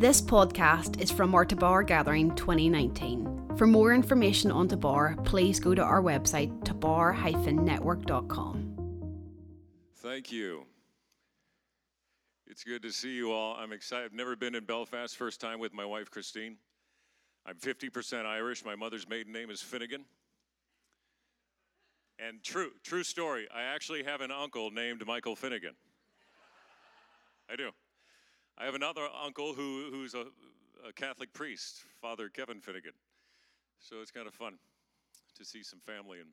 This podcast is from our Tabar Gathering 2019. For more information on Tabar, please go to our website, tabar-network.com. Thank you. It's good to see you all. I'm excited. I've never been in Belfast, first time with my wife, Christine. I'm 50% Irish. My mother's maiden name is Finnegan. And true, true story, I actually have an uncle named Michael Finnegan. I do. I have another uncle who, who's a, a Catholic priest, Father Kevin Finnegan. So it's kind of fun to see some family. And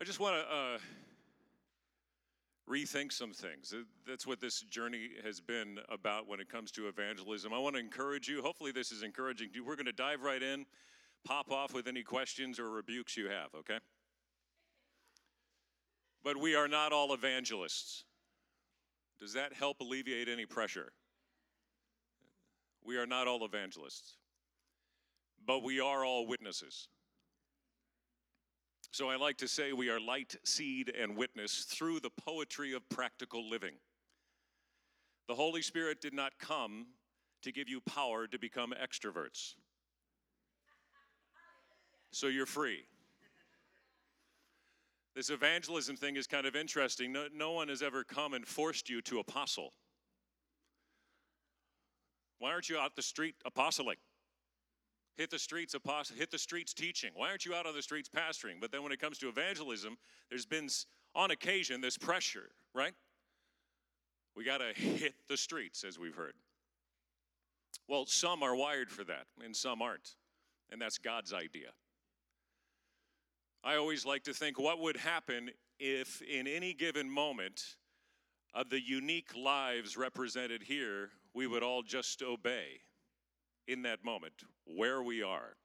I just want to uh, rethink some things. That's what this journey has been about when it comes to evangelism. I want to encourage you. Hopefully, this is encouraging to you. We're going to dive right in, pop off with any questions or rebukes you have, okay? But we are not all evangelists. Does that help alleviate any pressure? We are not all evangelists, but we are all witnesses. So I like to say we are light, seed, and witness through the poetry of practical living. The Holy Spirit did not come to give you power to become extroverts. So you're free. This evangelism thing is kind of interesting. No, no one has ever come and forced you to apostle. Why aren't you out the street apostling? Hit the streets apostle, hit the streets teaching. Why aren't you out on the streets pastoring? But then when it comes to evangelism, there's been on occasion this pressure, right? We got to hit the streets, as we've heard. Well, some are wired for that, and some aren't. And that's God's idea. I always like to think what would happen if, in any given moment of the unique lives represented here, we would all just obey in that moment, where we are.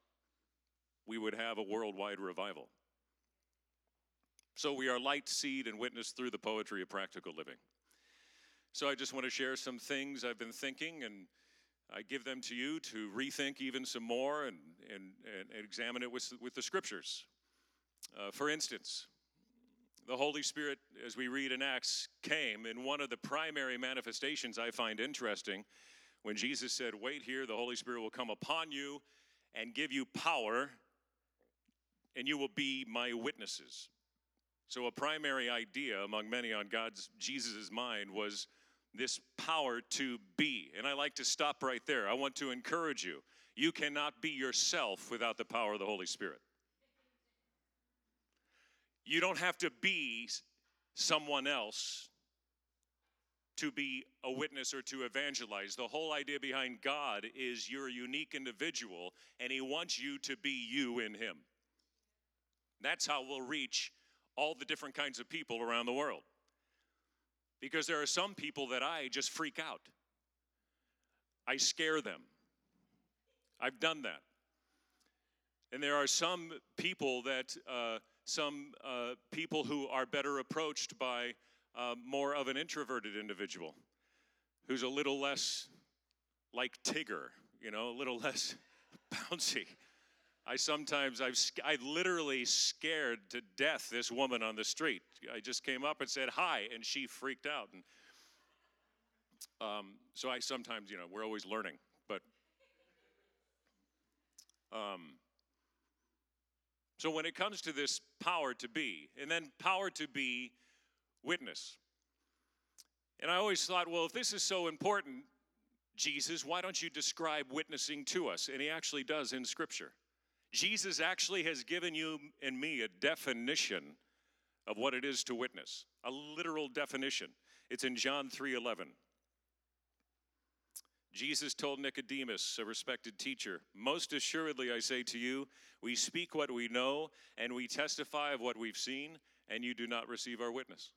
We would have a worldwide revival. So we are light, seed, and witness through the poetry of practical living. So I just want to share some things I've been thinking, and I give them to you to rethink even some more and, and, and examine it with, with the scriptures. Uh, for instance, the Holy Spirit, as we read in Acts, came, in one of the primary manifestations I find interesting when Jesus said, Wait here, the Holy Spirit will come upon you and give you power, and you will be my witnesses. So, a primary idea among many on God's, Jesus' mind was this power to be. And I like to stop right there. I want to encourage you. You cannot be yourself without the power of the Holy Spirit. You don't have to be someone else to be a witness or to evangelize. The whole idea behind God is you're a unique individual and He wants you to be you in Him. That's how we'll reach all the different kinds of people around the world. Because there are some people that I just freak out, I scare them. I've done that. And there are some people that, uh, some uh, people who are better approached by uh, more of an introverted individual who's a little less like Tigger, you know, a little less bouncy. I sometimes, I've, I literally scared to death this woman on the street. I just came up and said hi, and she freaked out. And um, so I sometimes, you know, we're always learning, but um, so when it comes to this power to be, and then power to be witness. And I always thought, well, if this is so important, Jesus, why don't you describe witnessing to us? And he actually does in Scripture. Jesus actually has given you and me a definition of what it is to witness, a literal definition. It's in John 3:11. Jesus told Nicodemus, a respected teacher, Most assuredly I say to you, we speak what we know and we testify of what we've seen, and you do not receive our witness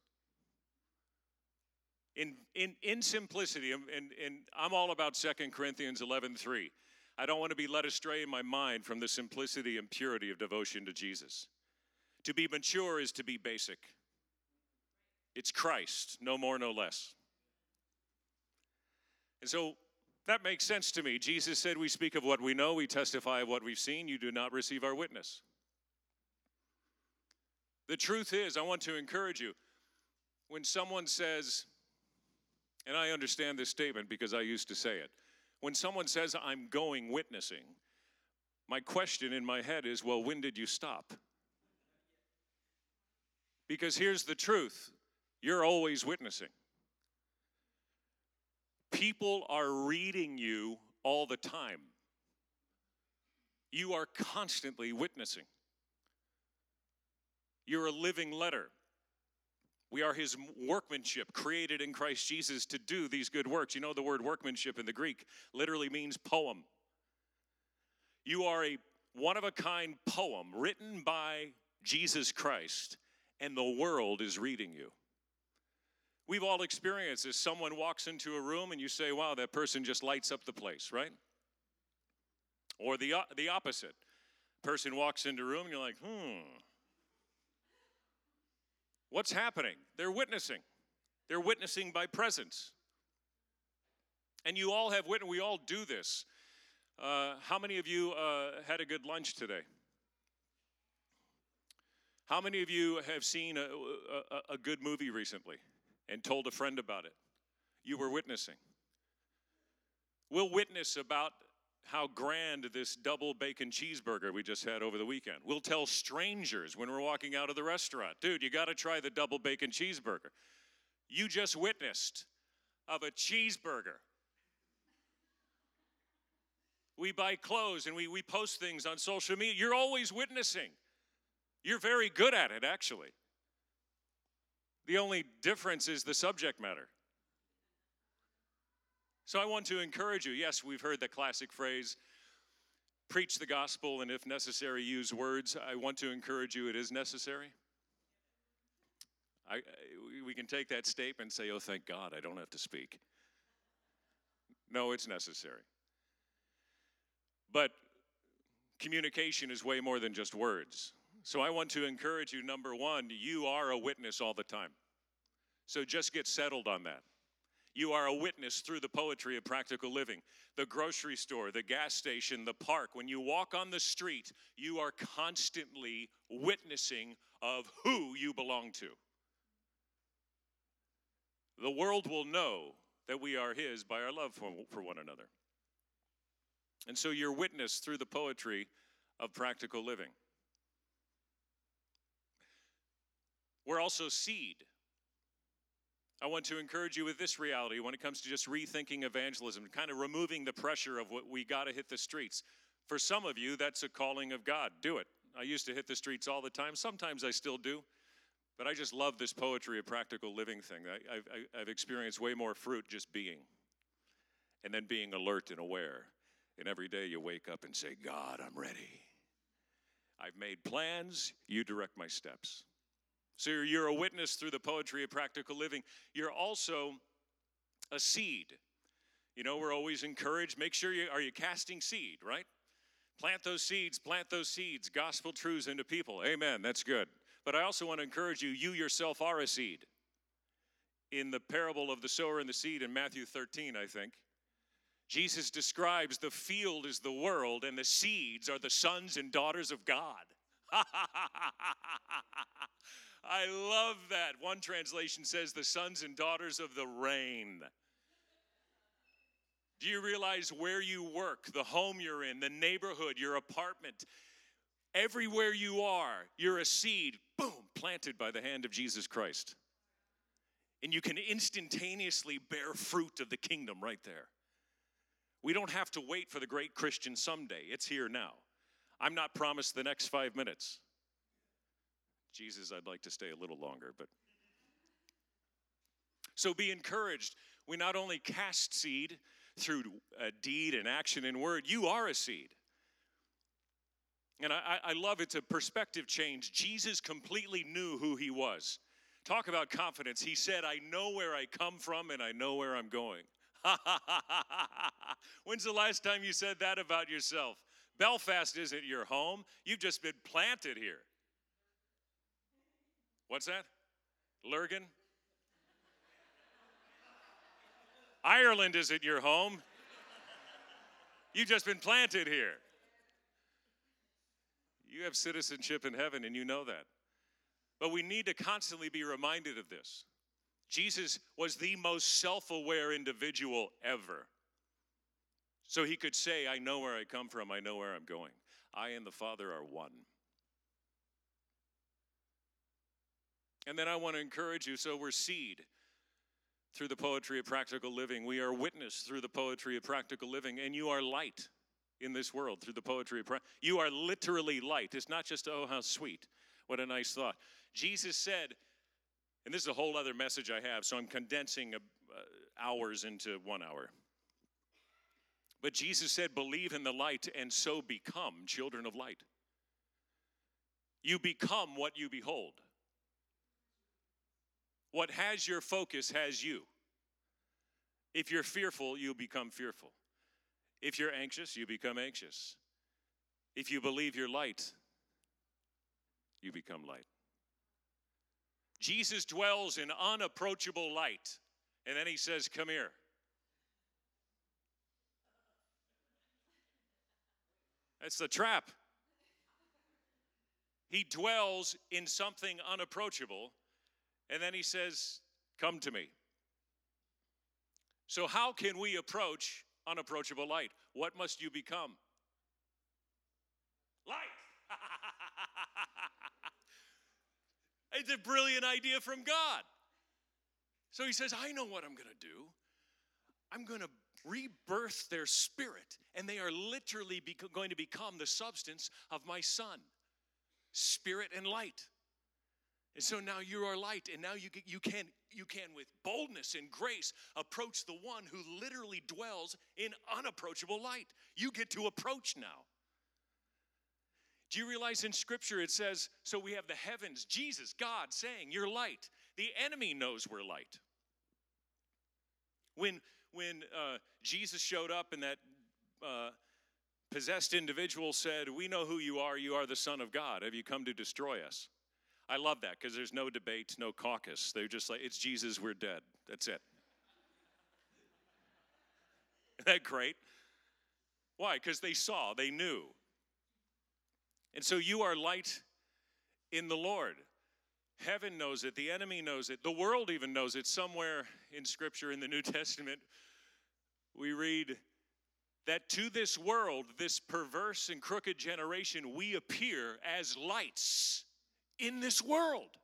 in, in, in simplicity, um, and, and I'm all about 2 Corinthians 11 3. I don't want to be led astray in my mind from the simplicity and purity of devotion to Jesus. To be mature is to be basic. It's Christ, no more, no less. And so that makes sense to me. Jesus said, We speak of what we know, we testify of what we've seen, you do not receive our witness. The truth is, I want to encourage you when someone says, and I understand this statement because I used to say it. When someone says, I'm going witnessing, my question in my head is, well, when did you stop? Because here's the truth you're always witnessing. People are reading you all the time. You are constantly witnessing. You're a living letter. We are his workmanship, created in Christ Jesus to do these good works. You know, the word workmanship in the Greek literally means poem. You are a one of a kind poem written by Jesus Christ, and the world is reading you. We've all experienced this. Someone walks into a room and you say, wow, that person just lights up the place, right? Or the, the opposite. Person walks into a room and you're like, hmm, what's happening? They're witnessing. They're witnessing by presence. And you all have witnessed, we all do this. Uh, how many of you uh, had a good lunch today? How many of you have seen a, a, a good movie recently and told a friend about it? You were witnessing. We'll witness about how grand this double bacon cheeseburger we just had over the weekend. We'll tell strangers when we're walking out of the restaurant, dude, you got to try the double bacon cheeseburger. You just witnessed of a cheeseburger we buy clothes and we, we post things on social media. You're always witnessing. You're very good at it, actually. The only difference is the subject matter. So I want to encourage you. Yes, we've heard the classic phrase preach the gospel and, if necessary, use words. I want to encourage you, it is necessary. I, we can take that statement and say, oh, thank God, I don't have to speak. No, it's necessary. But communication is way more than just words. So I want to encourage you number one, you are a witness all the time. So just get settled on that. You are a witness through the poetry of practical living. The grocery store, the gas station, the park, when you walk on the street, you are constantly witnessing of who you belong to. The world will know that we are His by our love for, for one another. And so you're witness through the poetry of practical living. We're also seed. I want to encourage you with this reality when it comes to just rethinking evangelism, kind of removing the pressure of what we got to hit the streets. For some of you, that's a calling of God. Do it. I used to hit the streets all the time. Sometimes I still do. But I just love this poetry of practical living thing. I, have experienced way more fruit just being and then being alert and aware. And every day you wake up and say, God, I'm ready. I've made plans, you direct my steps. So you're a witness through the poetry of practical living. You're also a seed. You know, we're always encouraged. Make sure you are you casting seed, right? Plant those seeds, plant those seeds, gospel truths into people. Amen. That's good. But I also want to encourage you, you yourself are a seed. In the parable of the sower and the seed in Matthew 13, I think, Jesus describes the field is the world and the seeds are the sons and daughters of God. I love that. One translation says the sons and daughters of the rain. Do you realize where you work, the home you're in, the neighborhood, your apartment? Everywhere you are, you're a seed, boom, planted by the hand of Jesus Christ. And you can instantaneously bear fruit of the kingdom right there. We don't have to wait for the great Christian someday. It's here now. I'm not promised the next five minutes. Jesus, I'd like to stay a little longer, but. So be encouraged. We not only cast seed through a deed and action and word, you are a seed. And I, I love it's a perspective change. Jesus completely knew who he was. Talk about confidence. He said, I know where I come from and I know where I'm going. When's the last time you said that about yourself? Belfast isn't your home. You've just been planted here. What's that? Lurgan? Ireland isn't your home. You've just been planted here. You have citizenship in heaven, and you know that. But we need to constantly be reminded of this. Jesus was the most self aware individual ever. So he could say, I know where I come from, I know where I'm going. I and the Father are one. And then I want to encourage you so we're seed through the poetry of practical living. We are witness through the poetry of practical living, and you are light in this world through the poetry of pra- you are literally light. It's not just oh how sweet. What a nice thought. Jesus said, and this is a whole other message I have, so I'm condensing uh, hours into 1 hour. But Jesus said, Believe in the light and so become children of light. You become what you behold. What has your focus has you. If you're fearful, you become fearful. If you're anxious, you become anxious. If you believe you're light, you become light. Jesus dwells in unapproachable light. And then he says, Come here. That's the trap. He dwells in something unapproachable and then he says, Come to me. So, how can we approach unapproachable light? What must you become? Light. it's a brilliant idea from God. So he says, I know what I'm going to do. I'm going to rebirth their spirit, and they are literally going to become the substance of my son spirit and light. And so now you are light, and now you, you, can, you can, with boldness and grace, approach the one who literally dwells in unapproachable light. You get to approach now. Do you realize in Scripture it says, so we have the heavens, Jesus, God saying, You're light. The enemy knows we're light. When, when uh, Jesus showed up and that uh, possessed individual said, We know who you are, you are the Son of God. Have you come to destroy us? I love that because there's no debate, no caucus. They're just like, it's Jesus, we're dead. That's it. Isn't that great? Why? Because they saw, they knew. And so you are light in the Lord. Heaven knows it, the enemy knows it, the world even knows it. Somewhere in Scripture in the New Testament, we read that to this world, this perverse and crooked generation, we appear as lights in this world.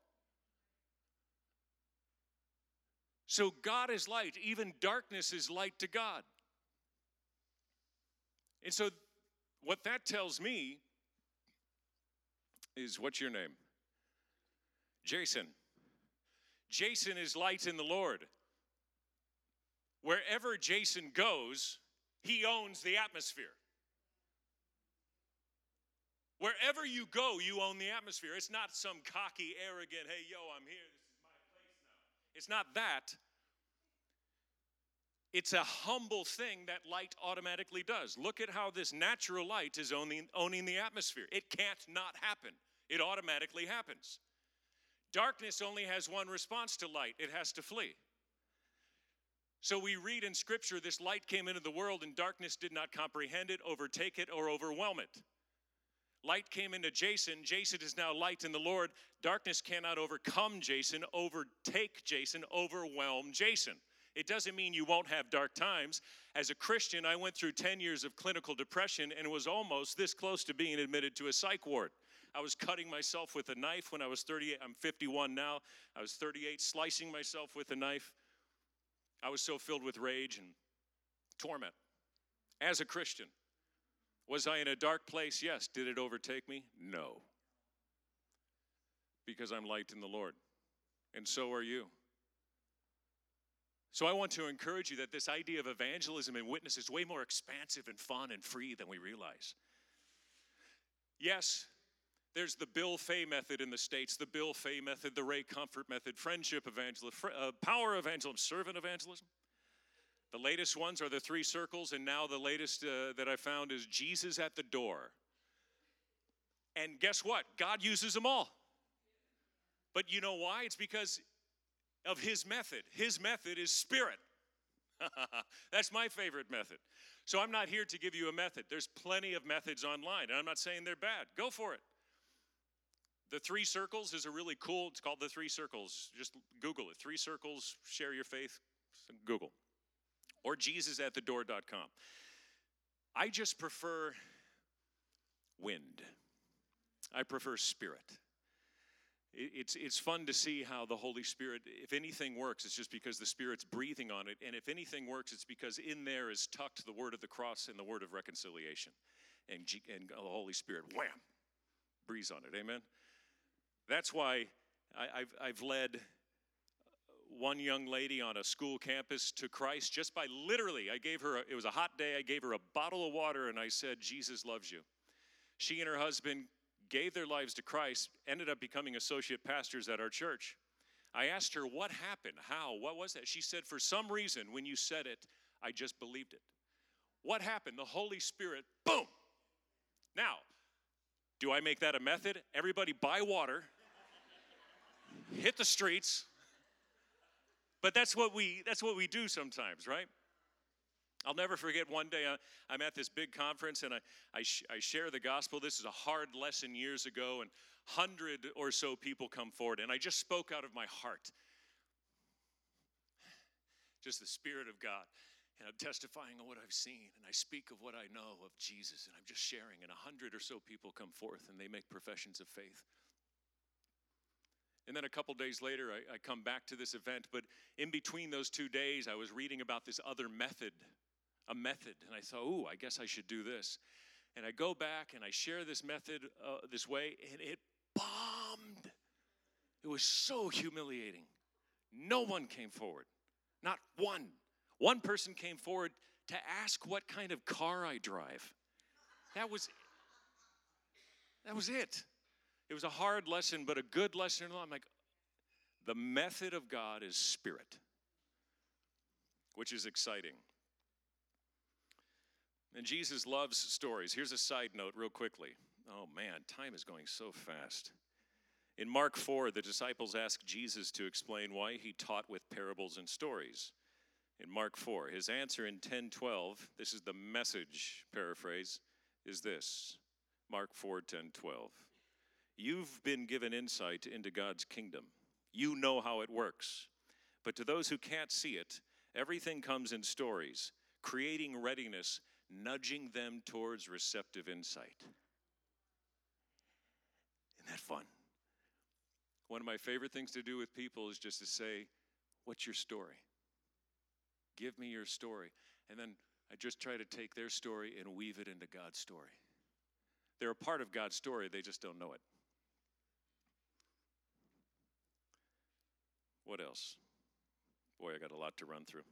So God is light, even darkness is light to God. And so, what that tells me is what's your name? Jason. Jason is light in the Lord. Wherever Jason goes, he owns the atmosphere. Wherever you go, you own the atmosphere. It's not some cocky, arrogant, hey, yo, I'm here. This is my place now. It's not that. It's a humble thing that light automatically does. Look at how this natural light is owning, owning the atmosphere. It can't not happen, it automatically happens. Darkness only has one response to light it has to flee. So we read in Scripture this light came into the world and darkness did not comprehend it, overtake it, or overwhelm it. Light came into Jason. Jason is now light in the Lord. Darkness cannot overcome Jason, overtake Jason, overwhelm Jason. It doesn't mean you won't have dark times. As a Christian, I went through 10 years of clinical depression and was almost this close to being admitted to a psych ward. I was cutting myself with a knife when I was 38. I'm 51 now. I was 38, slicing myself with a knife. I was so filled with rage and torment as a Christian. Was I in a dark place? Yes. Did it overtake me? No. Because I'm light in the Lord. And so are you. So I want to encourage you that this idea of evangelism and witness is way more expansive and fun and free than we realize. Yes, there's the Bill Fay method in the States, the Bill Fay method, the Ray Comfort method, friendship evangelism, uh, power evangelism, servant evangelism. The latest ones are the three circles, and now the latest uh, that I found is Jesus at the door. And guess what? God uses them all. But you know why? It's because of His method. His method is spirit. That's my favorite method. So I'm not here to give you a method. There's plenty of methods online, and I'm not saying they're bad. Go for it. The three circles is a really cool, it's called the three circles. Just Google it. Three circles, share your faith, Google or jesusatthedoor.com. I just prefer wind. I prefer spirit. It's, it's fun to see how the Holy Spirit, if anything works, it's just because the Spirit's breathing on it. And if anything works, it's because in there is tucked the word of the cross and the word of reconciliation. And, G, and the Holy Spirit, wham, breathes on it. Amen? That's why I, I've, I've led one young lady on a school campus to Christ just by literally, I gave her, a, it was a hot day, I gave her a bottle of water and I said, Jesus loves you. She and her husband gave their lives to Christ, ended up becoming associate pastors at our church. I asked her, What happened? How? What was that? She said, For some reason, when you said it, I just believed it. What happened? The Holy Spirit, boom. Now, do I make that a method? Everybody buy water, hit the streets. But that's what we that's what we do sometimes, right? I'll never forget one day uh, I'm at this big conference and I, I, sh- I, share the gospel. This is a hard lesson years ago, and hundred or so people come forward, and I just spoke out of my heart. Just the Spirit of God. And I'm testifying of what I've seen, and I speak of what I know of Jesus, and I'm just sharing, and a hundred or so people come forth and they make professions of faith. And then a couple days later, I, I come back to this event, but in between those two days, I was reading about this other method a method. And I thought, ooh, I guess I should do this. And I go back and I share this method uh, this way, and it bombed. It was so humiliating. No one came forward. Not one. One person came forward to ask what kind of car I drive. That was that was it. It was a hard lesson, but a good lesson. I'm like, the method of God is spirit, which is exciting. And Jesus loves stories. Here's a side note, real quickly. Oh man, time is going so fast. In Mark 4, the disciples ask Jesus to explain why he taught with parables and stories. In Mark 4, his answer in 10:12, this is the message paraphrase, is this. Mark 4, 10, 12. You've been given insight into God's kingdom. You know how it works. But to those who can't see it, everything comes in stories, creating readiness nudging them towards receptive insight. Isn't that fun? One of my favorite things to do with people is just to say, What's your story? Give me your story. And then I just try to take their story and weave it into God's story. They're a part of God's story, they just don't know it. What else? Boy, I got a lot to run through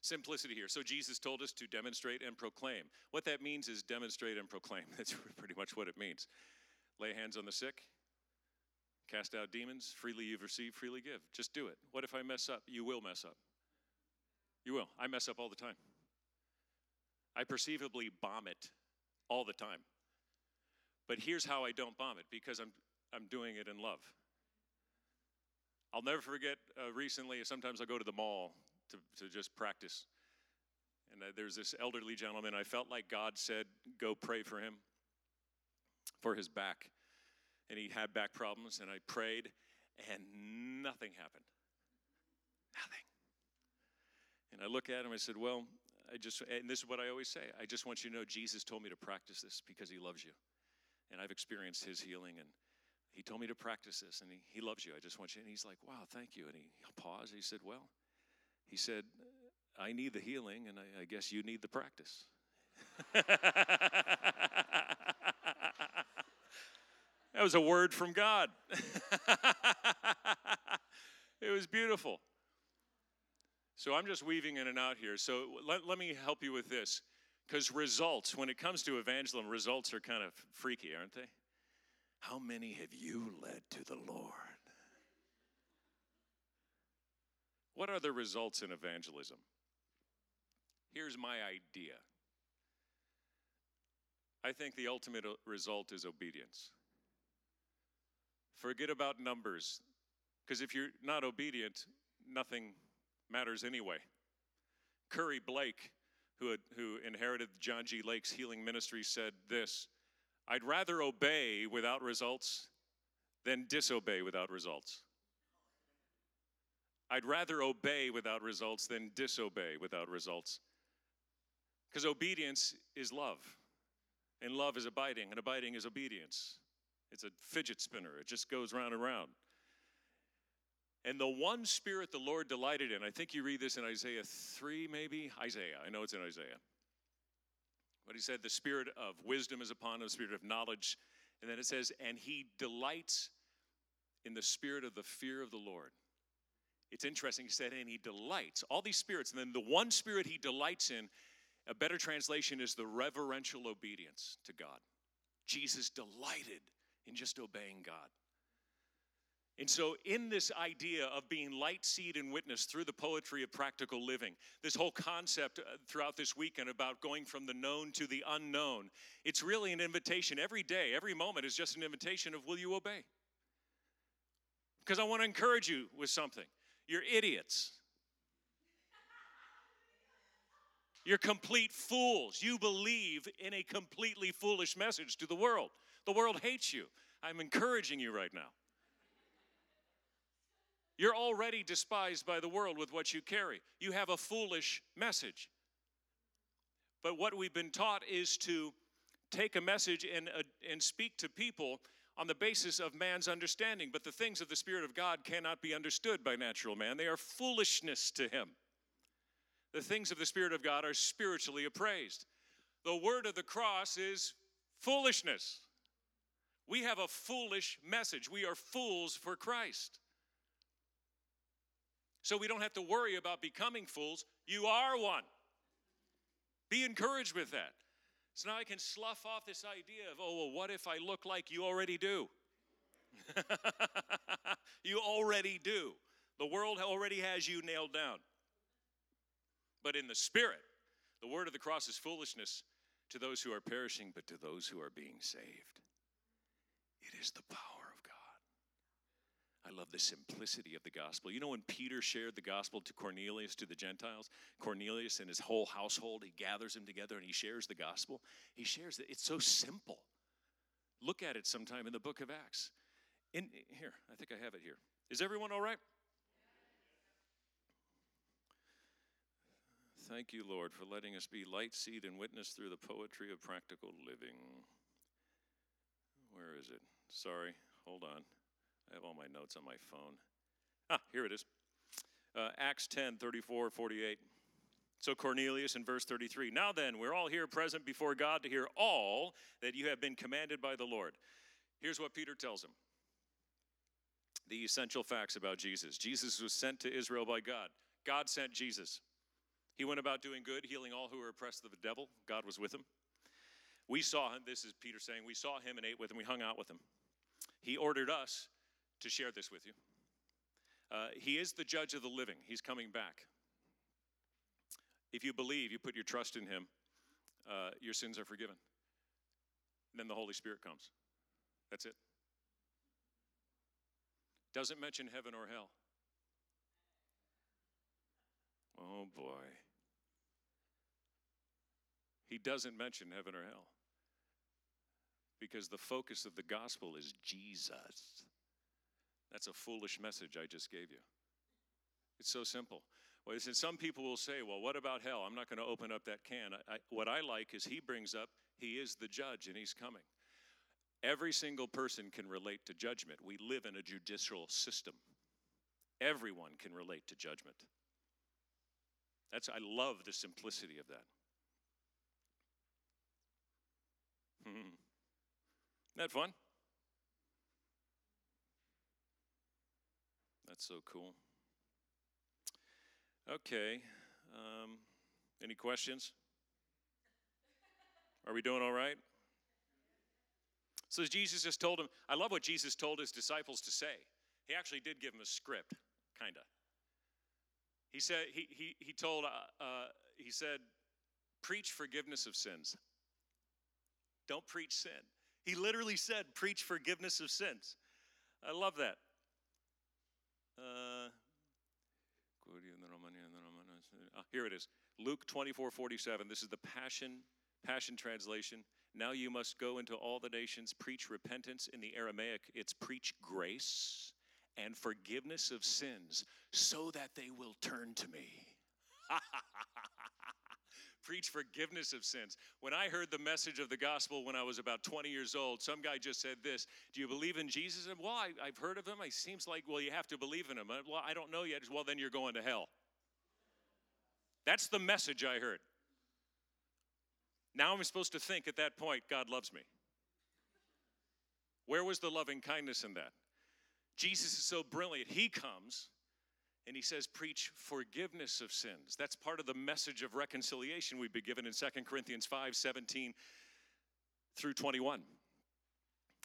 simplicity here. So Jesus told us to demonstrate and proclaim. What that means is demonstrate and proclaim. That's pretty much what it means. Lay hands on the sick, cast out demons, freely you've received, freely give. Just do it. What if I mess up? You will mess up. You will. I mess up all the time. I perceivably bomb it all the time. But here's how I don't bomb it because I'm, I'm doing it in love. I'll never forget uh, recently, sometimes I go to the mall to, to just practice. And uh, there's this elderly gentleman. I felt like God said, Go pray for him, for his back. And he had back problems, and I prayed, and nothing happened. Nothing. And I look at him, I said, Well, I just, and this is what I always say I just want you to know Jesus told me to practice this because he loves you. And I've experienced his healing, and he told me to practice this, and he, he loves you. I just want you. And he's like, Wow, thank you. And he paused. He said, Well, he said, I need the healing, and I, I guess you need the practice. that was a word from God. it was beautiful. So I'm just weaving in and out here. So let, let me help you with this. Because results, when it comes to evangelism, results are kind of freaky, aren't they? How many have you led to the Lord? What are the results in evangelism? Here's my idea. I think the ultimate uh, result is obedience. Forget about numbers, because if you're not obedient, nothing matters anyway. Curry Blake, who, had, who inherited John G. Lake's healing ministry, said this I'd rather obey without results than disobey without results. I'd rather obey without results than disobey without results. Because obedience is love, and love is abiding, and abiding is obedience. It's a fidget spinner, it just goes round and round. And the one spirit the Lord delighted in, I think you read this in Isaiah 3, maybe? Isaiah, I know it's in Isaiah. But he said, The spirit of wisdom is upon him, the spirit of knowledge. And then it says, And he delights in the spirit of the fear of the Lord. It's interesting, he said, and he delights. All these spirits, and then the one spirit he delights in, a better translation is the reverential obedience to God. Jesus delighted in just obeying God. And so, in this idea of being light, seed, and witness through the poetry of practical living, this whole concept uh, throughout this weekend about going from the known to the unknown, it's really an invitation. Every day, every moment is just an invitation of will you obey? Because I want to encourage you with something. You're idiots. You're complete fools. You believe in a completely foolish message to the world. The world hates you. I'm encouraging you right now. You're already despised by the world with what you carry. You have a foolish message. But what we've been taught is to take a message and, uh, and speak to people on the basis of man's understanding. But the things of the Spirit of God cannot be understood by natural man, they are foolishness to him. The things of the Spirit of God are spiritually appraised. The word of the cross is foolishness. We have a foolish message. We are fools for Christ. So we don't have to worry about becoming fools. You are one. Be encouraged with that. So now I can slough off this idea of, oh, well, what if I look like you already do? you already do. The world already has you nailed down. But in the spirit, the word of the cross is foolishness to those who are perishing, but to those who are being saved, it is the power I love the simplicity of the gospel. You know, when Peter shared the gospel to Cornelius, to the Gentiles, Cornelius and his whole household, he gathers them together and he shares the gospel. He shares it. It's so simple. Look at it sometime in the book of Acts. In here, I think I have it here. Is everyone all right? Thank you, Lord, for letting us be light, seed, and witness through the poetry of practical living. Where is it? Sorry, hold on. Have all my notes on my phone. Ah, here it is. Uh, Acts 10 34, 48. So Cornelius in verse 33. Now then, we're all here present before God to hear all that you have been commanded by the Lord. Here's what Peter tells him the essential facts about Jesus. Jesus was sent to Israel by God. God sent Jesus. He went about doing good, healing all who were oppressed of the devil. God was with him. We saw him, this is Peter saying, we saw him and ate with him, we hung out with him. He ordered us to share this with you. Uh, he is the judge of the living, He's coming back. If you believe, you put your trust in Him, uh, your sins are forgiven. Then the Holy Spirit comes. That's it. Doesn't mention heaven or hell. Oh boy. He doesn't mention heaven or hell because the focus of the gospel is Jesus. That's a foolish message I just gave you. It's so simple. Well, some people will say, well, what about hell? I'm not going to open up that can. I, I, what I like is he brings up, he is the judge and he's coming. Every single person can relate to judgment. We live in a judicial system. Everyone can relate to judgment. That's I love the simplicity of that. Hmm. Isn't that fun? That's so cool. Okay. Um, any questions? Are we doing all right? So Jesus just told him, I love what Jesus told his disciples to say. He actually did give them a script, kind of. He said, he, he, he told, uh, uh, he said, preach forgiveness of sins. Don't preach sin. He literally said, preach forgiveness of sins. I love that. Uh, ah, here it is. Luke 24, 47. This is the Passion, Passion Translation. Now you must go into all the nations, preach repentance. In the Aramaic, it's preach grace and forgiveness of sins so that they will turn to me. preach forgiveness of sins. When I heard the message of the gospel when I was about 20 years old, some guy just said this Do you believe in Jesus? And, well, I, have heard of him. It seems like, well, you have to believe in him. Well, I don't know yet. Well, then you're going to hell. That's the message I heard. Now I'm supposed to think at that point, God loves me. Where was the loving kindness in that? Jesus is so brilliant. He comes and he says, Preach forgiveness of sins. That's part of the message of reconciliation we've been given in 2 Corinthians 5 17 through 21.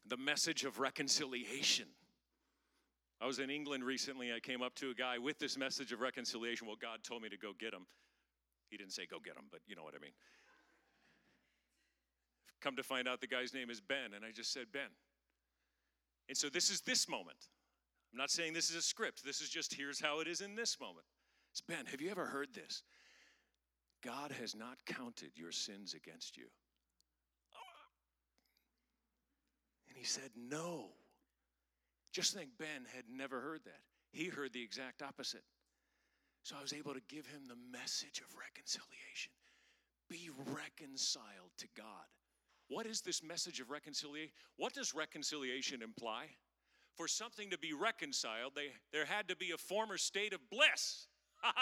The message of reconciliation. I was in England recently. I came up to a guy with this message of reconciliation. Well, God told me to go get him. He didn't say go get him, but you know what I mean. Come to find out the guy's name is Ben, and I just said, Ben. And so this is this moment. I'm not saying this is a script. This is just here's how it is in this moment. It's Ben, have you ever heard this? God has not counted your sins against you. And he said, No. Just think Ben had never heard that. He heard the exact opposite. So I was able to give him the message of reconciliation. Be reconciled to God. What is this message of reconciliation? What does reconciliation imply? For something to be reconciled, they, there had to be a former state of bliss.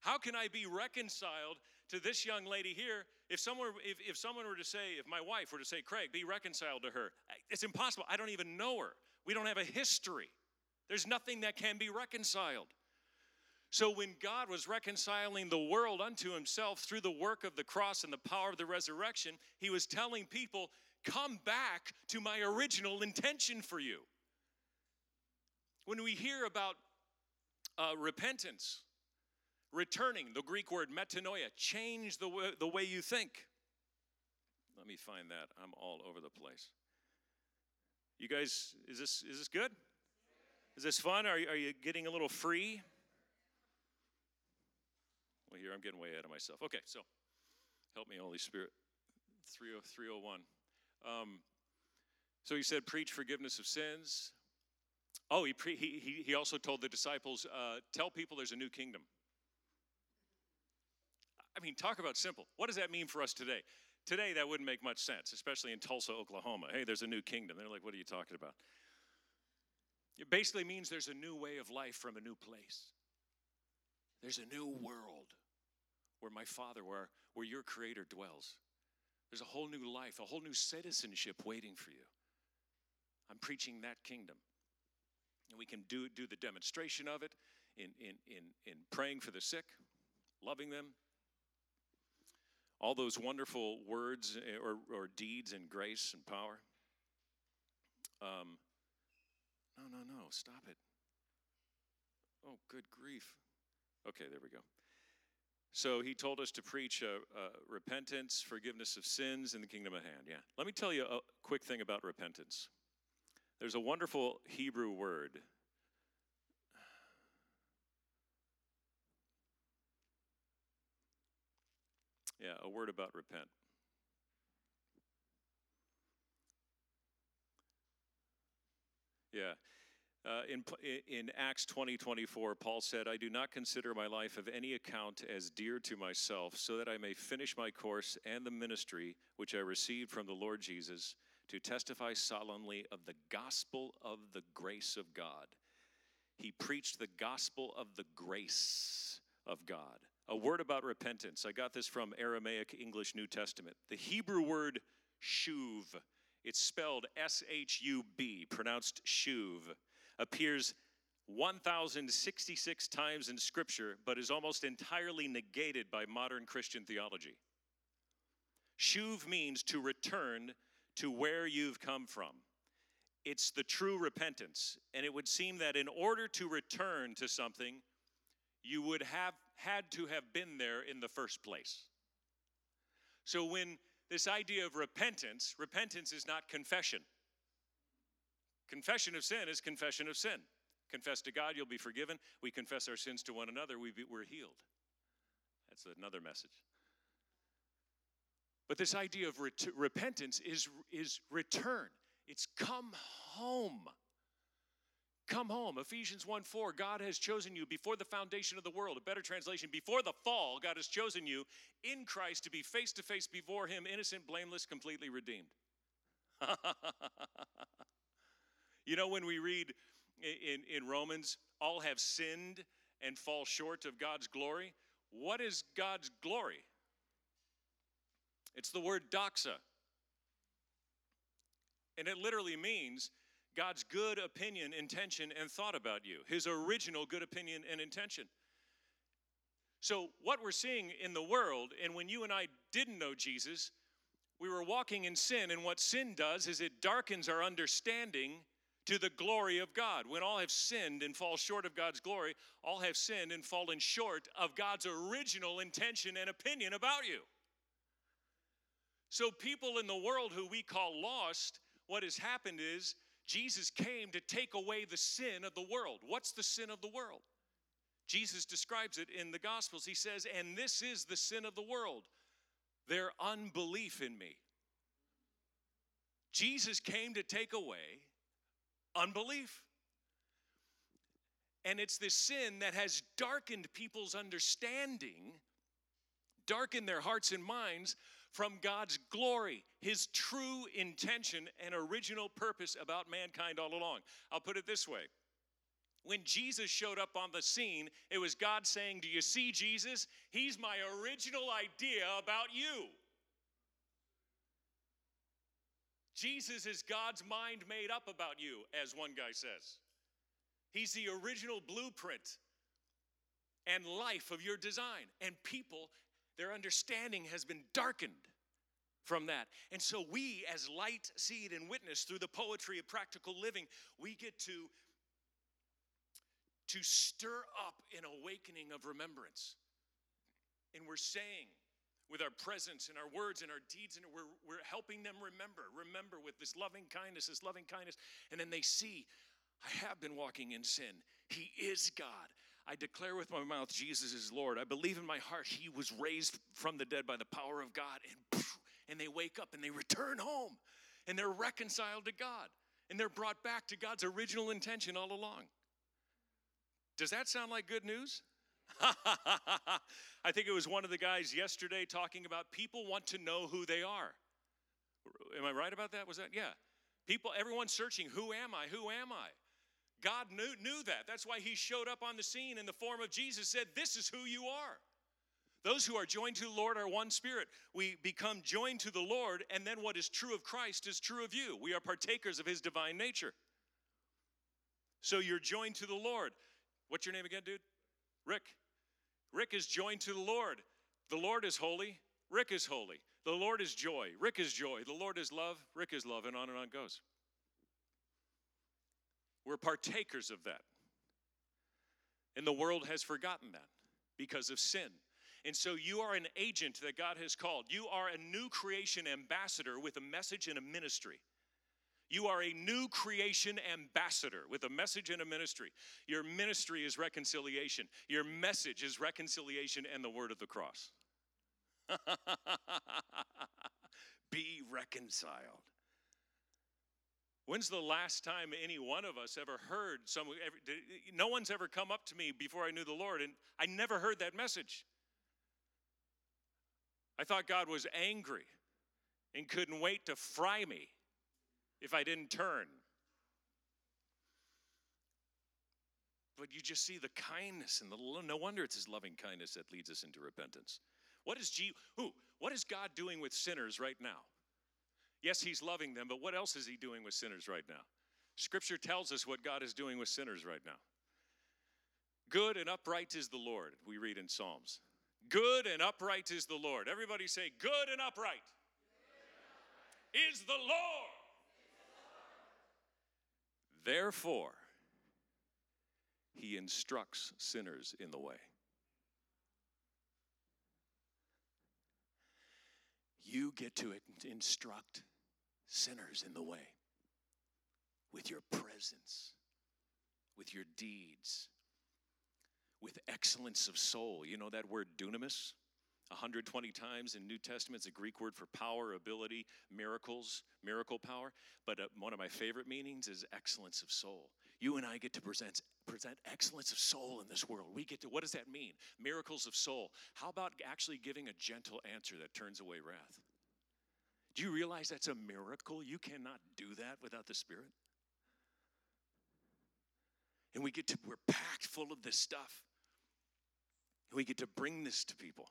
How can I be reconciled to this young lady here if someone, if, if someone were to say, if my wife were to say, Craig, be reconciled to her? It's impossible. I don't even know her. We don't have a history. There's nothing that can be reconciled. So, when God was reconciling the world unto himself through the work of the cross and the power of the resurrection, he was telling people, Come back to my original intention for you. When we hear about uh, repentance, returning, the Greek word metanoia, change the way, the way you think. Let me find that. I'm all over the place. You guys, is this, is this good? Is this fun? Are, are you getting a little free? Well, here I'm getting way ahead of myself. Okay, so help me, Holy Spirit. 301. Um, so he said, preach forgiveness of sins. Oh, he, pre- he, he also told the disciples, uh, tell people there's a new kingdom. I mean, talk about simple. What does that mean for us today? Today, that wouldn't make much sense, especially in Tulsa, Oklahoma. Hey, there's a new kingdom. They're like, what are you talking about? It basically means there's a new way of life from a new place. There's a new world where my Father, where, where your Creator dwells. There's a whole new life, a whole new citizenship waiting for you. I'm preaching that kingdom. And we can do, do the demonstration of it in, in, in, in praying for the sick, loving them. All those wonderful words eh, or, or deeds and grace and power. Um, no, no, no, stop it. Oh, good grief. Okay, there we go. So he told us to preach uh, uh, repentance, forgiveness of sins, in the kingdom at hand. Yeah. Let me tell you a quick thing about repentance. There's a wonderful Hebrew word. Yeah, a word about repent. Yeah. Uh, in, in Acts 20 24, Paul said, I do not consider my life of any account as dear to myself, so that I may finish my course and the ministry which I received from the Lord Jesus to testify solemnly of the gospel of the grace of God. He preached the gospel of the grace of God. A word about repentance. I got this from Aramaic English New Testament. The Hebrew word shuv, it's spelled S H U B, pronounced shuv appears 1,066 times in Scripture, but is almost entirely negated by modern Christian theology. Shuv means to return to where you've come from. It's the true repentance. And it would seem that in order to return to something, you would have had to have been there in the first place. So when this idea of repentance, repentance is not confession. Confession of sin is confession of sin. Confess to God, you'll be forgiven. We confess our sins to one another, we we're healed. That's another message. But this idea of ret- repentance is, is return, it's come home. Come home. Ephesians 1 4. God has chosen you before the foundation of the world. A better translation, before the fall, God has chosen you in Christ to be face to face before Him, innocent, blameless, completely redeemed. you know, when we read in, in Romans, all have sinned and fall short of God's glory. What is God's glory? It's the word doxa. And it literally means God's good opinion, intention, and thought about you, his original good opinion and intention. So, what we're seeing in the world, and when you and I didn't know Jesus, we were walking in sin, and what sin does is it darkens our understanding to the glory of God. When all have sinned and fall short of God's glory, all have sinned and fallen short of God's original intention and opinion about you. So, people in the world who we call lost, what has happened is Jesus came to take away the sin of the world. What's the sin of the world? Jesus describes it in the Gospels. He says, And this is the sin of the world, their unbelief in me. Jesus came to take away unbelief. And it's this sin that has darkened people's understanding, darkened their hearts and minds from God's glory, His true intention and original purpose about mankind all along. I'll put it this way when Jesus showed up on the scene, it was God saying, Do you see Jesus? He's my original idea about you. Jesus is God's mind made up about you, as one guy says. He's the original blueprint and life of your design. And people their understanding has been darkened from that. And so we, as light, seed, and witness, through the poetry of practical living, we get to, to stir up an awakening of remembrance. And we're saying, with our presence and our words and our deeds, and we're, we're helping them remember, remember with this loving kindness, this loving kindness. And then they see, I have been walking in sin. He is God. I declare with my mouth Jesus is Lord. I believe in my heart he was raised from the dead by the power of God. And, and they wake up and they return home and they're reconciled to God and they're brought back to God's original intention all along. Does that sound like good news? I think it was one of the guys yesterday talking about people want to know who they are. Am I right about that? Was that? Yeah. People, everyone's searching, who am I? Who am I? God knew, knew that. That's why he showed up on the scene in the form of Jesus, said, This is who you are. Those who are joined to the Lord are one spirit. We become joined to the Lord, and then what is true of Christ is true of you. We are partakers of his divine nature. So you're joined to the Lord. What's your name again, dude? Rick. Rick is joined to the Lord. The Lord is holy. Rick is holy. The Lord is joy. Rick is joy. The Lord is love. Rick is love. And on and on goes. We're partakers of that. And the world has forgotten that because of sin. And so you are an agent that God has called. You are a new creation ambassador with a message and a ministry. You are a new creation ambassador with a message and a ministry. Your ministry is reconciliation. Your message is reconciliation and the word of the cross. Be reconciled. When's the last time any one of us ever heard some? no one's ever come up to me before I knew the Lord, and I never heard that message. I thought God was angry and couldn't wait to fry me if I didn't turn. But you just see the kindness and the no wonder it's his loving kindness that leads us into repentance. What is G, who, what is God doing with sinners right now? Yes, he's loving them, but what else is he doing with sinners right now? Scripture tells us what God is doing with sinners right now. Good and upright is the Lord, we read in Psalms. Good and upright is the Lord. Everybody say, Good and upright, is the Lord. Therefore, he instructs sinners in the way. You get to instruct sinners in the way with your presence, with your deeds, with excellence of soul. You know that word dunamis? 120 times in New Testament, it's a Greek word for power, ability, miracles, miracle power. But uh, one of my favorite meanings is excellence of soul. You and I get to present, present excellence of soul in this world. We get to, what does that mean? Miracles of soul. How about actually giving a gentle answer that turns away wrath? Do you realize that's a miracle? You cannot do that without the Spirit. And we get to, we're packed full of this stuff. And we get to bring this to people.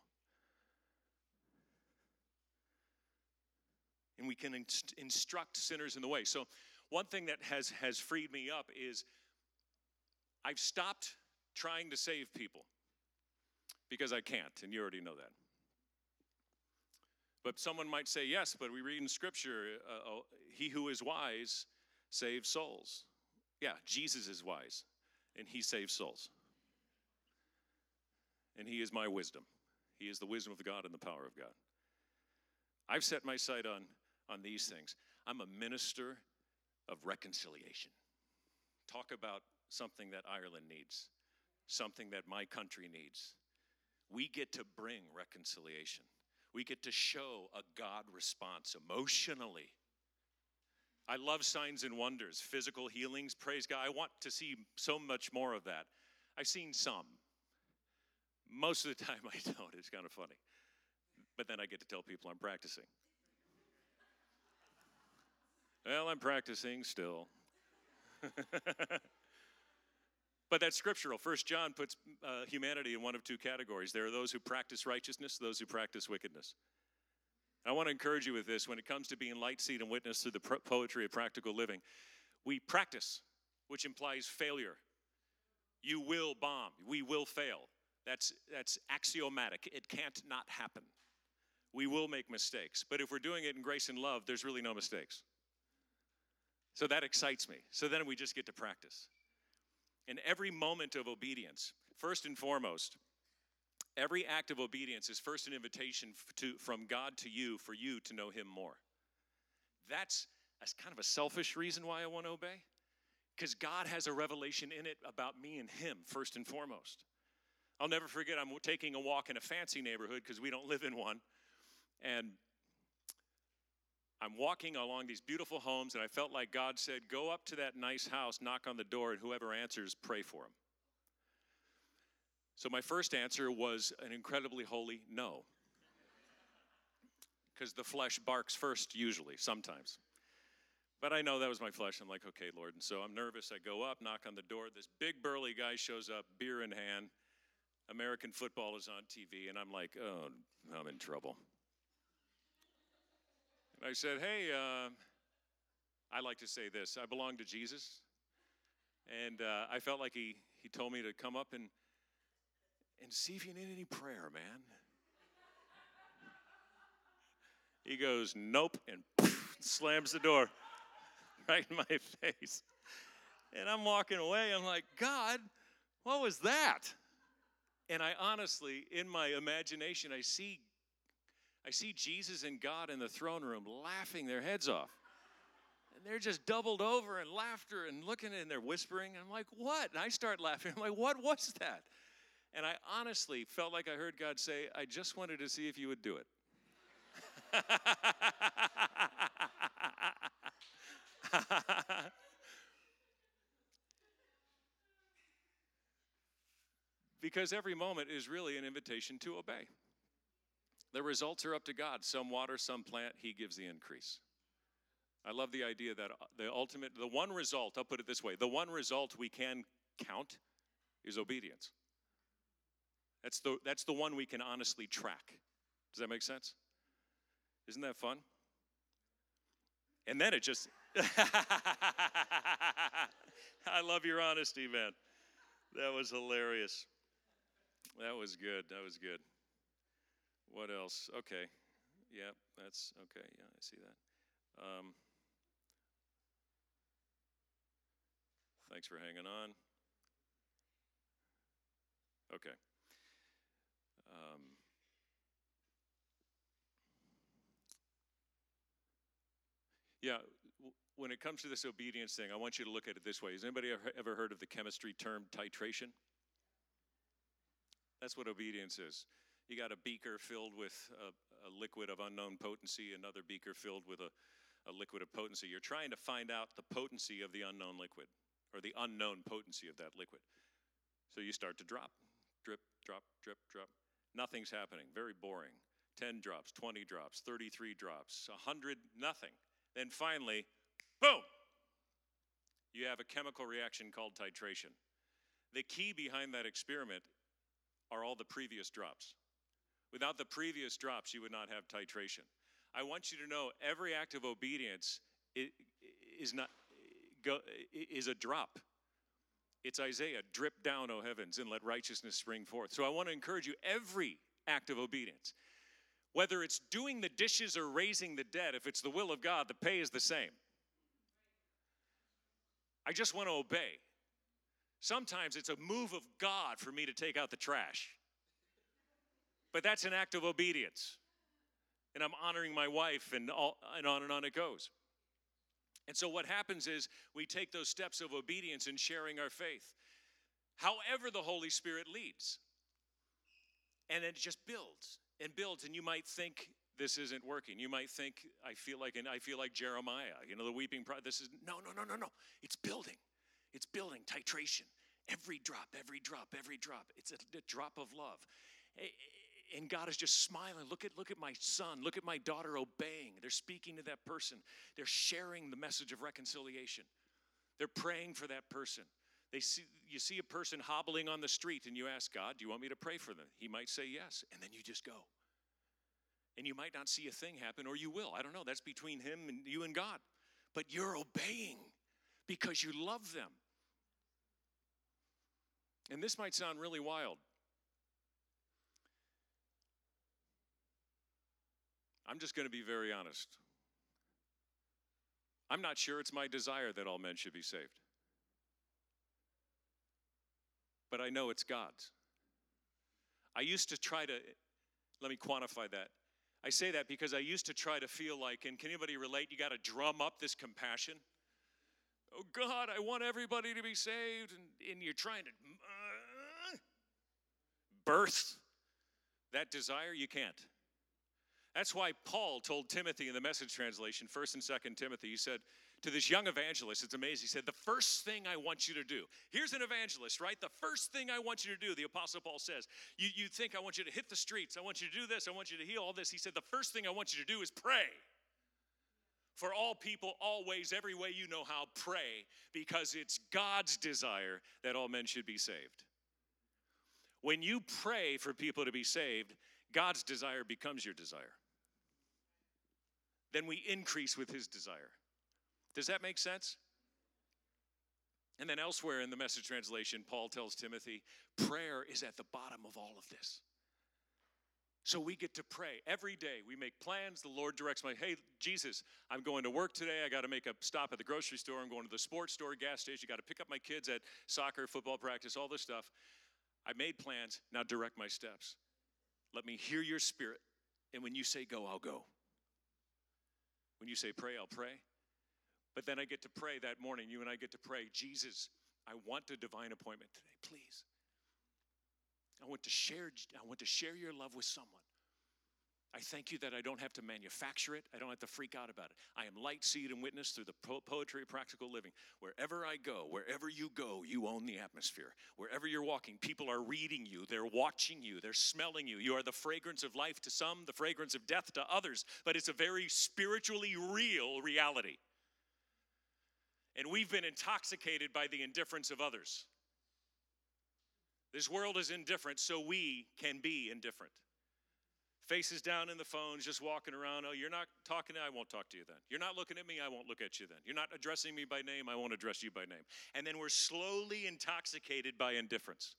We can inst- instruct sinners in the way. So, one thing that has, has freed me up is I've stopped trying to save people because I can't, and you already know that. But someone might say, yes, but we read in Scripture, uh, oh, he who is wise saves souls. Yeah, Jesus is wise, and he saves souls. And he is my wisdom. He is the wisdom of God and the power of God. I've set my sight on, on these things. I'm a minister of reconciliation. Talk about something that Ireland needs, something that my country needs. We get to bring reconciliation. We get to show a God response emotionally. I love signs and wonders, physical healings. Praise God. I want to see so much more of that. I've seen some. Most of the time, I don't. It's kind of funny. But then I get to tell people I'm practicing. Well, I'm practicing still. but that's scriptural. First John puts uh, humanity in one of two categories. There are those who practice righteousness, those who practice wickedness. I want to encourage you with this when it comes to being light, seed, and witness through the poetry of practical living. We practice, which implies failure. You will bomb. We will fail. That's, that's axiomatic. It can't not happen. We will make mistakes. But if we're doing it in grace and love, there's really no mistakes. So that excites me. So then we just get to practice. In every moment of obedience, first and foremost, every act of obedience is first an invitation to, from God to you for you to know Him more. That's, that's kind of a selfish reason why I want to obey. Because God has a revelation in it about me and Him, first and foremost. I'll never forget, I'm taking a walk in a fancy neighborhood because we don't live in one. And I'm walking along these beautiful homes, and I felt like God said, Go up to that nice house, knock on the door, and whoever answers, pray for him. So my first answer was an incredibly holy no. Because the flesh barks first, usually, sometimes. But I know that was my flesh. I'm like, okay, Lord. And so I'm nervous. I go up, knock on the door. This big burly guy shows up, beer in hand. American football is on TV, and I'm like, oh, I'm in trouble. And I said, Hey, uh, I like to say this I belong to Jesus. And uh, I felt like he, he told me to come up and, and see if you need any prayer, man. He goes, Nope, and slams the door right in my face. And I'm walking away. I'm like, God, what was that? And I honestly, in my imagination, I see I see Jesus and God in the throne room laughing their heads off. And they're just doubled over in laughter and looking and they're whispering. And I'm like, what? And I start laughing. I'm like, what was that? And I honestly felt like I heard God say, I just wanted to see if you would do it. because every moment is really an invitation to obey. The results are up to God. Some water, some plant, He gives the increase. I love the idea that uh, the ultimate, the one result, I'll put it this way the one result we can count is obedience. That's the, that's the one we can honestly track. Does that make sense? Isn't that fun? And then it just, I love your honesty, man. That was hilarious. That was good. That was good. What else? Okay. Yeah, that's okay. Yeah, I see that. Um, thanks for hanging on. Okay. Um, yeah, when it comes to this obedience thing, I want you to look at it this way. Has anybody ever, ever heard of the chemistry term titration? That's what obedience is. You got a beaker filled with a, a liquid of unknown potency, another beaker filled with a, a liquid of potency. You're trying to find out the potency of the unknown liquid or the unknown potency of that liquid. So you start to drop, drip, drop, drip, drop. Nothing's happening. Very boring. 10 drops, 20 drops, 33 drops, 100, nothing. Then finally, boom! You have a chemical reaction called titration. The key behind that experiment are all the previous drops. Without the previous drops, you would not have titration. I want you to know every act of obedience is not is a drop. It's Isaiah, drip down, O heavens, and let righteousness spring forth. So I want to encourage you every act of obedience, whether it's doing the dishes or raising the dead, if it's the will of God, the pay is the same. I just want to obey. Sometimes it's a move of God for me to take out the trash. But that's an act of obedience. And I'm honoring my wife, and, all, and on and on it goes. And so what happens is we take those steps of obedience and sharing our faith. However, the Holy Spirit leads. And it just builds and builds. And you might think this isn't working. You might think, I feel like, and I feel like Jeremiah, you know, the weeping prophet. This is no, no, no, no, no. It's building. It's building, titration. Every drop, every drop, every drop. It's a, a drop of love and God is just smiling. Look at look at my son. Look at my daughter obeying. They're speaking to that person. They're sharing the message of reconciliation. They're praying for that person. They see you see a person hobbling on the street and you ask God, "Do you want me to pray for them?" He might say yes, and then you just go. And you might not see a thing happen or you will. I don't know. That's between him and you and God. But you're obeying because you love them. And this might sound really wild. I'm just going to be very honest. I'm not sure it's my desire that all men should be saved. But I know it's God's. I used to try to, let me quantify that. I say that because I used to try to feel like, and can anybody relate? You got to drum up this compassion. Oh God, I want everybody to be saved. And, and you're trying to uh, birth that desire. You can't. That's why Paul told Timothy in the message translation, 1st and 2nd Timothy, he said to this young evangelist, it's amazing, he said, The first thing I want you to do, here's an evangelist, right? The first thing I want you to do, the Apostle Paul says, you, you think I want you to hit the streets, I want you to do this, I want you to heal all this. He said, The first thing I want you to do is pray. For all people, always, every way you know how, pray, because it's God's desire that all men should be saved. When you pray for people to be saved, God's desire becomes your desire then we increase with his desire. Does that make sense? And then elsewhere in the message translation, Paul tells Timothy, prayer is at the bottom of all of this. So we get to pray every day. We make plans. The Lord directs my, hey, Jesus, I'm going to work today. I got to make a stop at the grocery store. I'm going to the sports store, gas station. Got to pick up my kids at soccer, football practice, all this stuff. I made plans. Now direct my steps. Let me hear your spirit. And when you say go, I'll go. When you say pray, I'll pray. But then I get to pray that morning. You and I get to pray, Jesus, I want a divine appointment today, please. I want to share I want to share your love with someone. I thank you that I don't have to manufacture it. I don't have to freak out about it. I am light, seed, and witness through the po- poetry of practical living. Wherever I go, wherever you go, you own the atmosphere. Wherever you're walking, people are reading you, they're watching you, they're smelling you. You are the fragrance of life to some, the fragrance of death to others, but it's a very spiritually real reality. And we've been intoxicated by the indifference of others. This world is indifferent, so we can be indifferent faces down in the phones, just walking around. Oh, you're not talking to, I won't talk to you then. You're not looking at me, I won't look at you then. You're not addressing me by name, I won't address you by name. And then we're slowly intoxicated by indifference.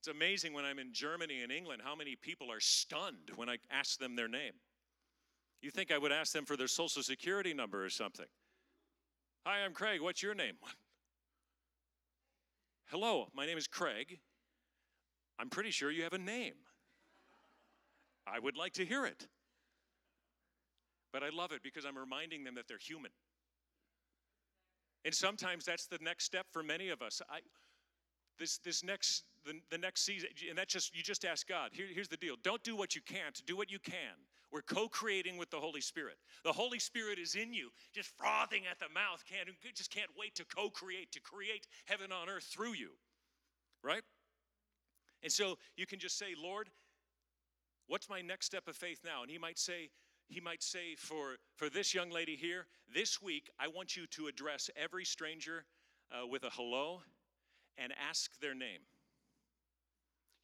It's amazing when I'm in Germany and England how many people are stunned when I ask them their name. You think I would ask them for their social security number or something? Hi, I'm Craig. What's your name? Hello, my name is Craig. I'm pretty sure you have a name. I would like to hear it. But I love it because I'm reminding them that they're human. And sometimes that's the next step for many of us. I, this, this next, the, the next season, and that's just, you just ask God. Here, here's the deal don't do what you can't, do what you can. We're co creating with the Holy Spirit. The Holy Spirit is in you, just frothing at the mouth, can't, just can't wait to co create, to create heaven on earth through you, right? And so you can just say, Lord, what's my next step of faith now? And He might say, he might say for, for this young lady here, this week, I want you to address every stranger uh, with a hello and ask their name.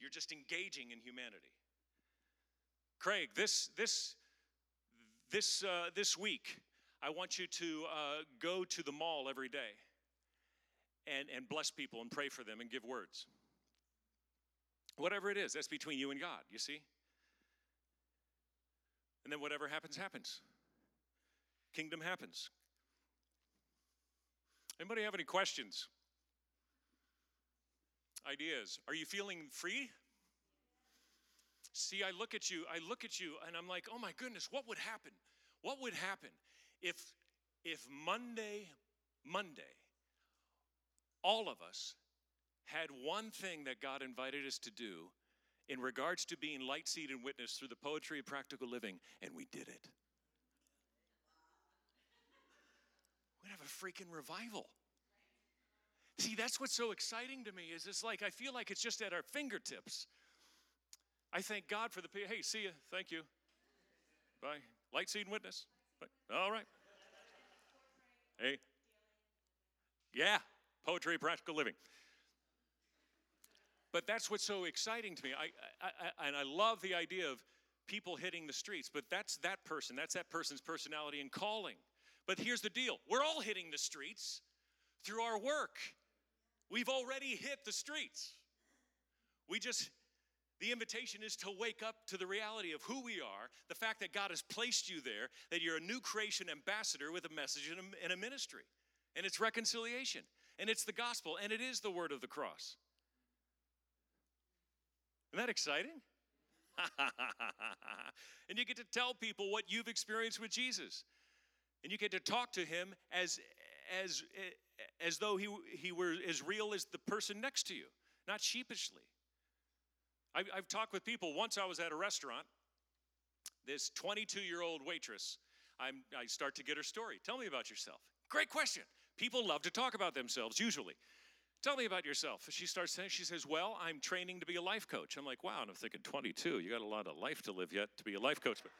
You're just engaging in humanity. Craig, this, this, this, uh, this week, I want you to uh, go to the mall every day and, and bless people and pray for them and give words. Whatever it is, that's between you and God, you see? And then whatever happens, happens. Kingdom happens. Anybody have any questions? Ideas? Are you feeling free? See, I look at you, I look at you, and I'm like, oh my goodness, what would happen? What would happen if if Monday, Monday, all of us had one thing that God invited us to do in regards to being light seed and witness through the poetry of practical living, and we did it. We'd have a freaking revival. See, that's what's so exciting to me is it's like I feel like it's just at our fingertips. I thank God for the hey, see you, thank you. Bye. Light seed and witness. All right. Hey. Yeah, poetry, practical living. But that's what's so exciting to me. I, I, I, and I love the idea of people hitting the streets, but that's that person. That's that person's personality and calling. But here's the deal we're all hitting the streets through our work. We've already hit the streets. We just, the invitation is to wake up to the reality of who we are, the fact that God has placed you there, that you're a new creation ambassador with a message and a, and a ministry. And it's reconciliation, and it's the gospel, and it is the word of the cross. Isn't that exciting? and you get to tell people what you've experienced with Jesus. And you get to talk to him as as as though he he were as real as the person next to you, not sheepishly. I've, I've talked with people. Once I was at a restaurant. This 22 year old waitress. I'm, I start to get her story. Tell me about yourself. Great question. People love to talk about themselves usually. Tell me about yourself. She starts saying, she says, Well, I'm training to be a life coach. I'm like, Wow. And I'm thinking, 22, you got a lot of life to live yet to be a life coach. But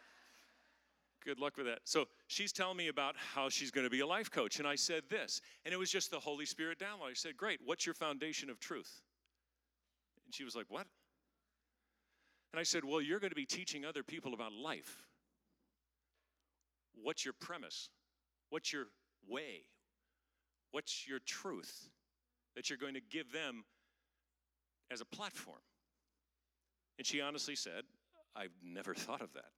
good luck with that. So she's telling me about how she's going to be a life coach. And I said this, and it was just the Holy Spirit download. I said, Great. What's your foundation of truth? And she was like, What? And I said, Well, you're going to be teaching other people about life. What's your premise? What's your way? What's your truth? That you're going to give them as a platform? And she honestly said, I've never thought of that.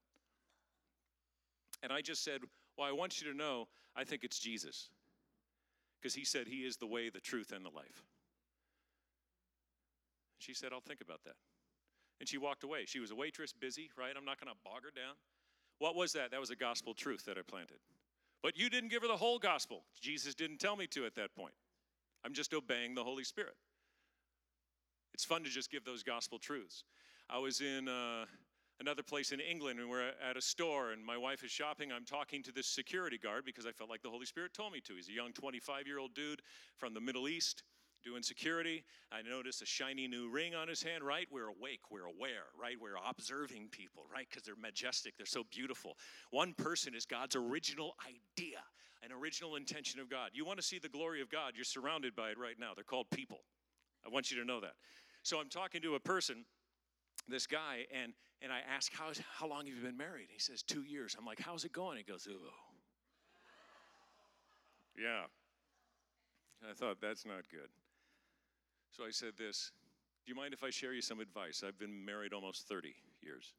And I just said, Well, I want you to know, I think it's Jesus. Because he said he is the way, the truth, and the life. She said, I'll think about that. And she walked away. She was a waitress, busy, right? I'm not going to bog her down. What was that? That was a gospel truth that I planted. But you didn't give her the whole gospel. Jesus didn't tell me to at that point. I'm just obeying the Holy Spirit. It's fun to just give those gospel truths. I was in uh, another place in England and we're at a store and my wife is shopping. I'm talking to this security guard because I felt like the Holy Spirit told me to. He's a young 25 year old dude from the Middle East doing security. I noticed a shiny new ring on his hand, right? We're awake, we're aware, right? We're observing people, right? Because they're majestic, they're so beautiful. One person is God's original idea an original intention of God. You want to see the glory of God, you're surrounded by it right now. They're called people. I want you to know that. So I'm talking to a person, this guy, and and I ask, how, how long have you been married? He says, two years. I'm like, how's it going? He goes, oh. Yeah. I thought, that's not good. So I said this Do you mind if I share you some advice? I've been married almost 30 years.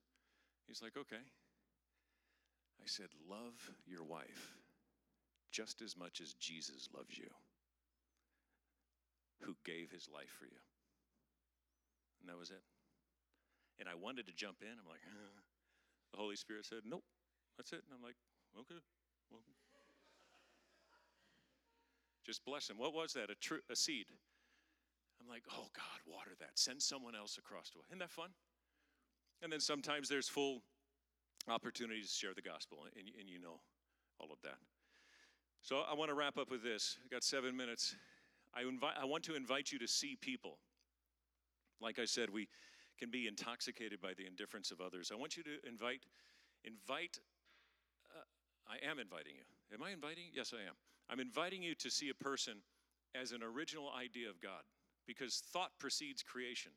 He's like, Okay. I said, Love your wife just as much as Jesus loves you, who gave his life for you. And that was it. And I wanted to jump in. I'm like, the Holy Spirit said, Nope, that's it. And I'm like, Okay. Well. Just bless him. What was that? A, tr- a seed. I'm like, oh God, water that. Send someone else across to. Isn't that fun? And then sometimes there's full opportunities to share the gospel, and, and you know all of that. So I want to wrap up with this. I got seven minutes. I, invite, I want to invite you to see people. Like I said, we can be intoxicated by the indifference of others. I want you to invite, invite. Uh, I am inviting you. Am I inviting? Yes, I am. I'm inviting you to see a person as an original idea of God, because thought precedes creation.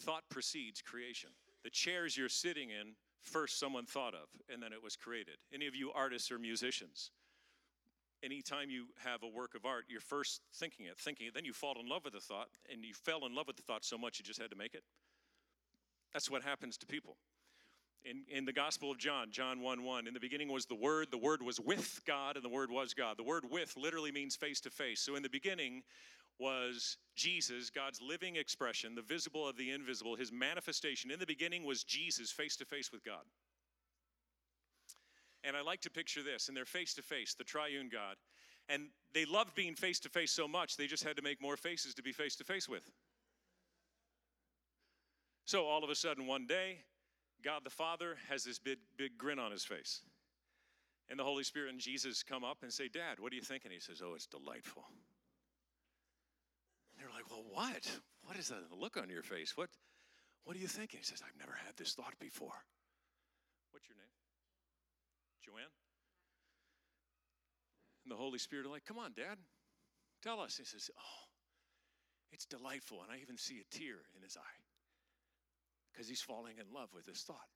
Thought precedes creation. The chairs you're sitting in, first someone thought of, and then it was created. Any of you artists or musicians, anytime you have a work of art, you're first thinking it, thinking it, then you fall in love with the thought, and you fell in love with the thought so much you just had to make it. That's what happens to people. In, in the Gospel of John, John 1 1, in the beginning was the Word, the Word was with God, and the Word was God. The word with literally means face to face. So in the beginning was Jesus, God's living expression, the visible of the invisible, his manifestation. In the beginning was Jesus face to face with God. And I like to picture this, and they're face to face, the triune God. And they loved being face to face so much, they just had to make more faces to be face to face with. So all of a sudden, one day, God the Father has this big, big grin on his face. And the Holy Spirit and Jesus come up and say, Dad, what do you think? And he says, Oh, it's delightful. And they're like, Well, what? What is that look on your face? What, what are you thinking? He says, I've never had this thought before. What's your name? Joanne? And the Holy Spirit are like, Come on, Dad, tell us. He says, Oh, it's delightful. And I even see a tear in his eye because he's falling in love with this thought.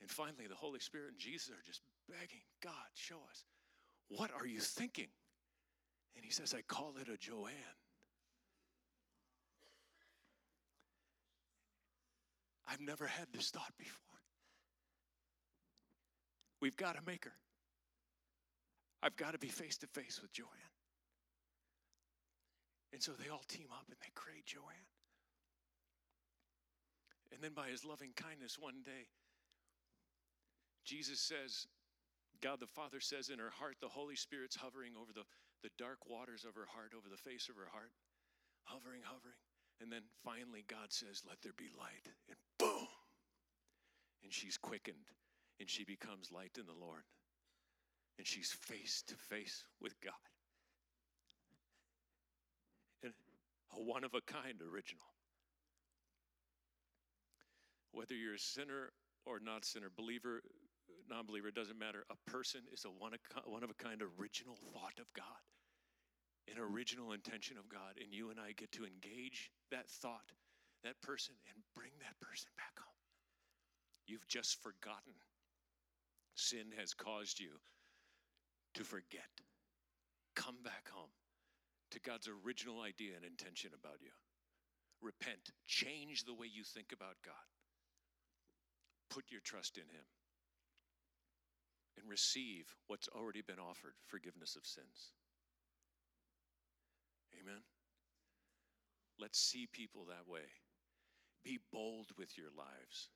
And finally, the Holy Spirit and Jesus are just begging God, show us, what are you thinking? And he says, I call it a Joanne. I've never had this thought before. We've got to make her. I've got to be face to face with Joanne. And so they all team up and they create Joanne. And then by his loving kindness, one day, Jesus says, God the Father says in her heart, the Holy Spirit's hovering over the, the dark waters of her heart, over the face of her heart, hovering, hovering. And then finally, God says, Let there be light. And boom! And she's quickened and she becomes light in the Lord. And she's face to face with God. And a one of a kind original whether you're a sinner or not sinner, believer, non believer, it doesn't matter. A person is a one of a kind original thought of God, an original intention of God. And you and I get to engage that thought, that person, and bring that person back home. You've just forgotten. Sin has caused you to forget. Come back home to God's original idea and intention about you. Repent. Change the way you think about God put your trust in Him and receive what's already been offered forgiveness of sins. Amen. Let's see people that way. Be bold with your lives.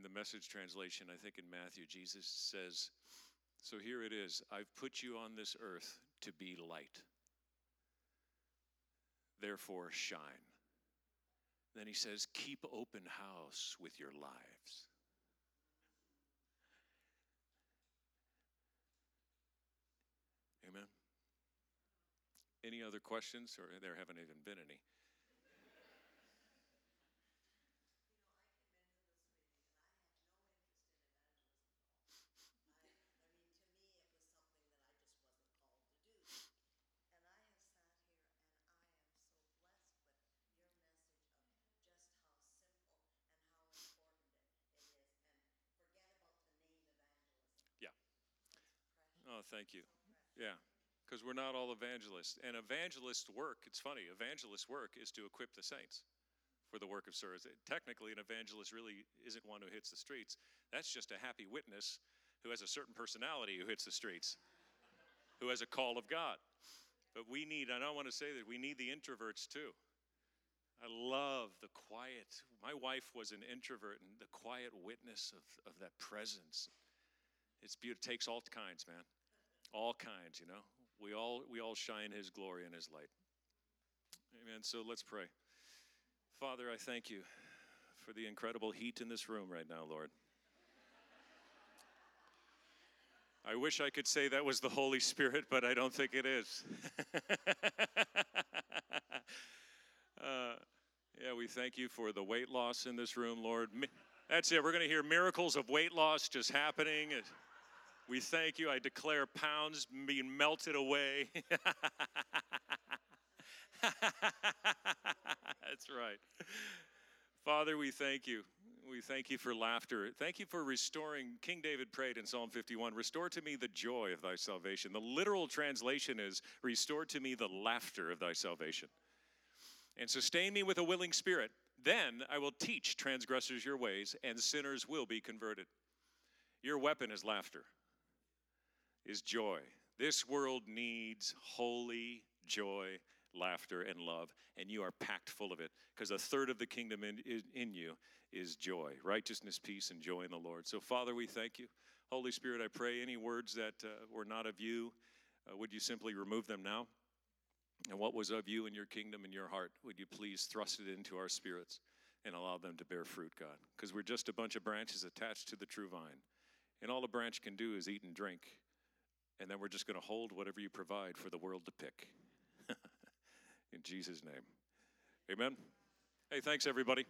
In the message translation, I think in Matthew, Jesus says, So here it is I've put you on this earth to be light. Therefore, shine. Then he says, keep open house with your lives. Amen. Any other questions? Or there haven't even been any. Oh, thank you. Yeah, because we're not all evangelists. And evangelist work, it's funny, evangelist work is to equip the saints for the work of service. Technically, an evangelist really isn't one who hits the streets. That's just a happy witness who has a certain personality who hits the streets, who has a call of God. But we need, and I want to say that we need the introverts too. I love the quiet. My wife was an introvert, and the quiet witness of, of that presence. It's beautiful. It takes all kinds, man. All kinds, you know. We all we all shine his glory and his light. Amen. So let's pray. Father, I thank you for the incredible heat in this room right now, Lord. I wish I could say that was the Holy Spirit, but I don't think it is. uh, yeah, we thank you for the weight loss in this room, Lord. That's it. We're going to hear miracles of weight loss just happening. We thank you. I declare pounds being melted away. That's right. Father, we thank you. We thank you for laughter. Thank you for restoring. King David prayed in Psalm 51 Restore to me the joy of thy salvation. The literal translation is Restore to me the laughter of thy salvation. And sustain me with a willing spirit. Then I will teach transgressors your ways, and sinners will be converted. Your weapon is laughter, is joy. This world needs holy joy laughter, and love, and you are packed full of it because a third of the kingdom in, in, you is joy, righteousness, peace, and joy in the Lord. So, Father, we thank you. Holy Spirit, I pray any words that uh, were not of you, uh, would you simply remove them now? And what was of you in your kingdom and your heart, would you please thrust it into our spirits and allow them to bear fruit, God? Because we're just a bunch of branches attached to the true vine. And all a branch can do is eat and drink. And then we're just going to hold whatever you provide for the world to pick in Jesus' name. Amen. Hey, thanks, everybody.